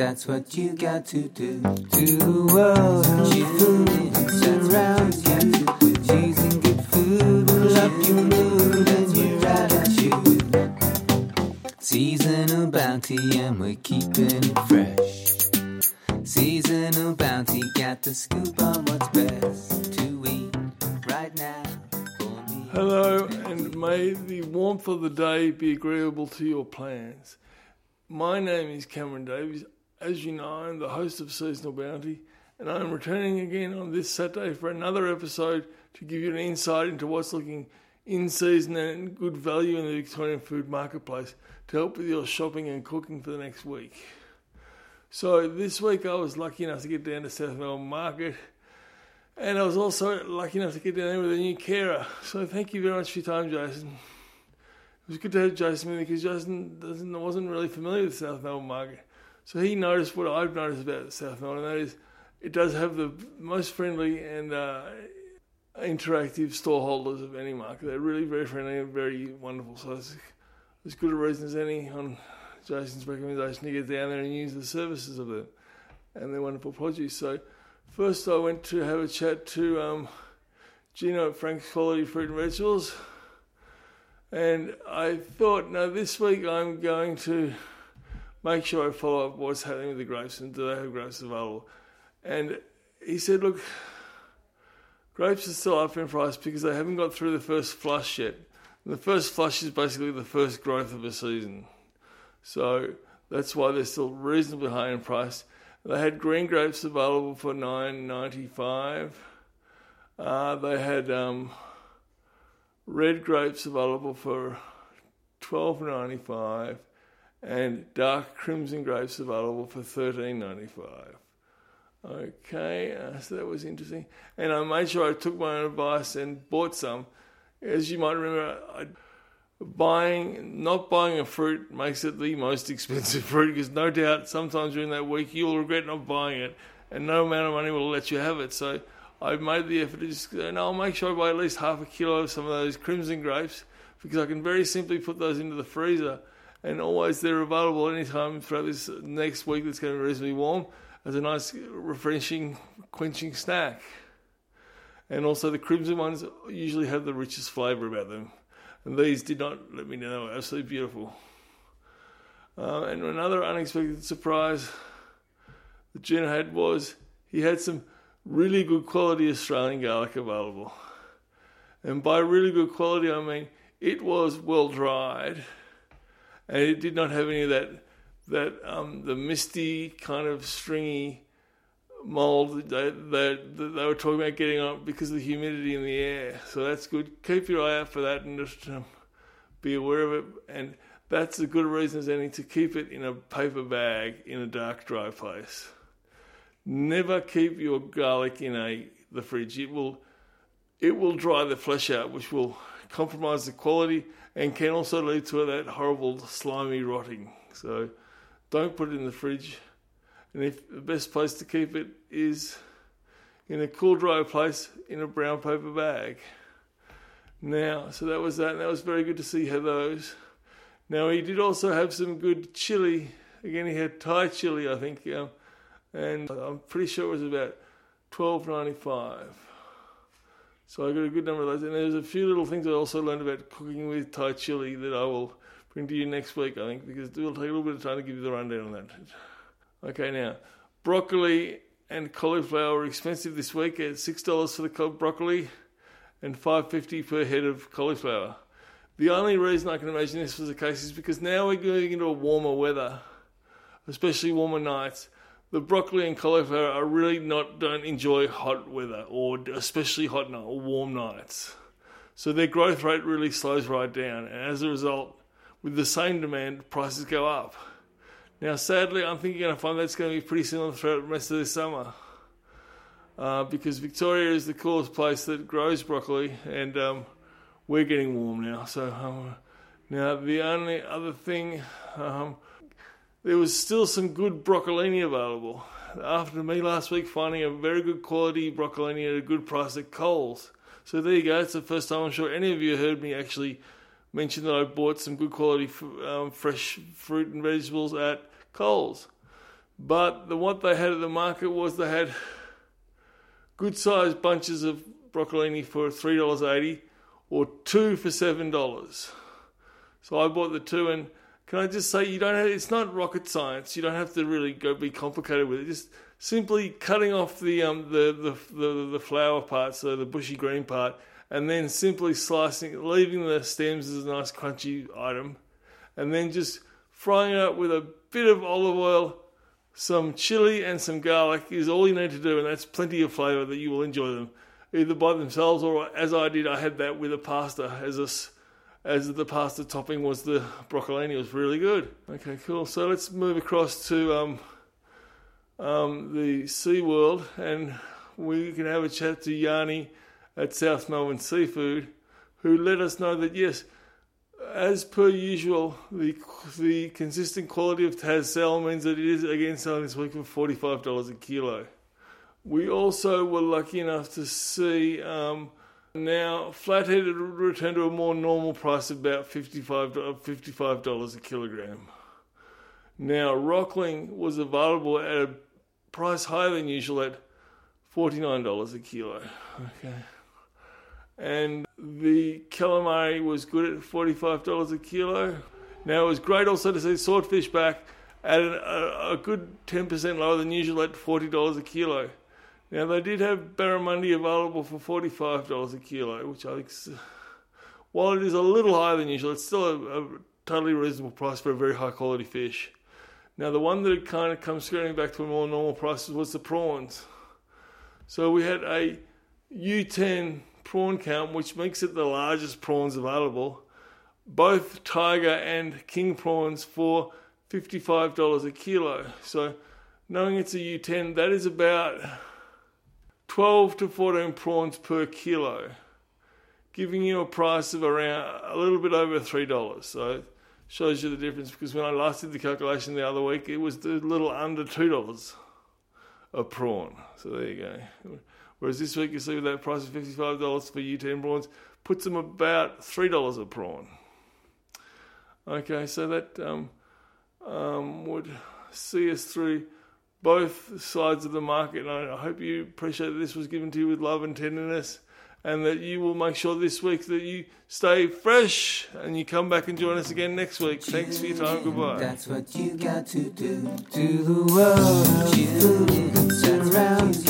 that's what you got to do. To the world, you surrounds you. Cheese and good food will up your mood and your attitude. Seasonal bounty, and we're keeping it fresh. Seasonal bounty, got the scoop on what's best to eat right now. Hello, and may the warmth of the day be agreeable to your plans. My name is Cameron Davies. As you know, I'm the host of Seasonal Bounty, and I'm returning again on this Saturday for another episode to give you an insight into what's looking in season and good value in the Victorian food marketplace to help with your shopping and cooking for the next week. So, this week I was lucky enough to get down to South Melbourne Market. And I was also lucky enough to get down there with a new carer. So thank you very much for your time, Jason. Was good to have Jason because Jason doesn't, wasn't really familiar with the South Melbourne Market. So he noticed what I've noticed about South Melbourne, and that is it does have the most friendly and uh, interactive store holders of any market. They're really very friendly and very wonderful. So it's as good a reason as any on Jason's recommendation to get down there and use the services of them and their wonderful produce. So First, I went to have a chat to um, Gino at Frank's Quality Fruit and Vegetables, and I thought, no, this week I'm going to make sure I follow up what's happening with the grapes and do they have grapes available. And he said, look, grapes are still up in price because they haven't got through the first flush yet. And the first flush is basically the first growth of a season, so that's why they're still reasonably high in price. They had green grapes available for nine ninety five. Uh, they had um, red grapes available for twelve ninety five, and dark crimson grapes available for thirteen ninety five. Okay, uh, so that was interesting. And I made sure I took my own advice and bought some. As you might remember, I buying not buying a fruit makes it the most expensive fruit because no doubt sometimes during that week you'll regret not buying it and no amount of money will let you have it so I've made the effort to just no, I'll make sure I buy at least half a kilo of some of those crimson grapes because I can very simply put those into the freezer and always they're available anytime throughout this next week that's going to be reasonably warm as a nice refreshing quenching snack and also the crimson ones usually have the richest flavour about them and these did not let me know they were absolutely beautiful. Uh, and another unexpected surprise that Gino had was he had some really good quality Australian garlic available. And by really good quality, I mean it was well dried, and it did not have any of that that um, the misty kind of stringy mold that, that they were talking about getting on because of the humidity in the air. So that's good. Keep your eye out for that and just um, be aware of it. And that's a good reason as any to keep it in a paper bag in a dark, dry place. Never keep your garlic in a the fridge. It will it will dry the flesh out, which will compromise the quality and can also lead to that horrible slimy rotting. So don't put it in the fridge and if the best place to keep it is in a cool, dry place in a brown paper bag. Now, so that was that, and that was very good to see how those. Now he did also have some good chili. Again, he had Thai chili, I think, um, and I'm pretty sure it was about twelve ninety five. So I got a good number of those, and there's a few little things I also learned about cooking with Thai chili that I will bring to you next week. I think because it will take a little bit of time to give you the rundown on that. Okay, now broccoli and cauliflower are expensive this week at six dollars for the broccoli and five fifty per head of cauliflower. The only reason I can imagine this was the case is because now we're going into a warmer weather, especially warmer nights. The broccoli and cauliflower are really not don't enjoy hot weather or especially hot night or warm nights. So their growth rate really slows right down, and as a result, with the same demand, prices go up. Now, sadly, I'm thinking I find that's going to be pretty similar throughout the rest of this summer. Uh, because Victoria is the coolest place that grows broccoli, and um, we're getting warm now. So, um, now the only other thing, um, there was still some good broccolini available. After me last week finding a very good quality broccolini at a good price at Coles. So there you go. It's the first time I'm sure any of you heard me actually mention that I bought some good quality um, fresh fruit and vegetables at Coles. But the, what they had at the market was they had good sized bunches of broccolini for $3.80 or two for $7. So I bought the two and can I just say you don't have, it's not rocket science. You don't have to really go be complicated with it. Just simply cutting off the um the the the, the flower part, so the bushy green part, and then simply slicing, leaving the stems as a nice crunchy item, and then just frying it up with a bit of olive oil, some chili, and some garlic is all you need to do, and that's plenty of flavour that you will enjoy them, either by themselves or as I did, I had that with a pasta as a as the pasta topping was the broccolini. It was really good. Okay, cool. So let's move across to um, um, the Sea World, and we can have a chat to Yanni at South Melbourne Seafood, who let us know that yes, as per usual, the the consistent quality of Tassal means that it is again selling this week for forty five dollars a kilo. We also were lucky enough to see. Um, now, flathead returned to a more normal price of about $55, $55 a kilogram. Now, rockling was available at a price higher than usual at $49 a kilo. Okay. And the calamari was good at $45 a kilo. Now, it was great also to see swordfish back at a, a good 10% lower than usual at $40 a kilo. Now they did have barramundi available for forty-five dollars a kilo, which I think, while it is a little higher than usual, it's still a, a totally reasonable price for a very high quality fish. Now the one that kind of comes skirting back to a more normal prices was the prawns. So we had a U10 prawn count, which makes it the largest prawns available. Both tiger and king prawns for $55 a kilo. So knowing it's a U10, that is about 12 to 14 prawns per kilo, giving you a price of around a little bit over $3. So shows you the difference because when I last did the calculation the other week, it was a little under $2 a prawn. So there you go. Whereas this week you see with that price of $55 for U10 prawns, puts them about $3 a prawn. Okay, so that um, um, would see us through both sides of the market. And I hope you appreciate that this was given to you with love and tenderness, and that you will make sure this week that you stay fresh and you come back and join us again next week. Thanks for your time. Goodbye. That's what you got to do to the world. That surrounds you.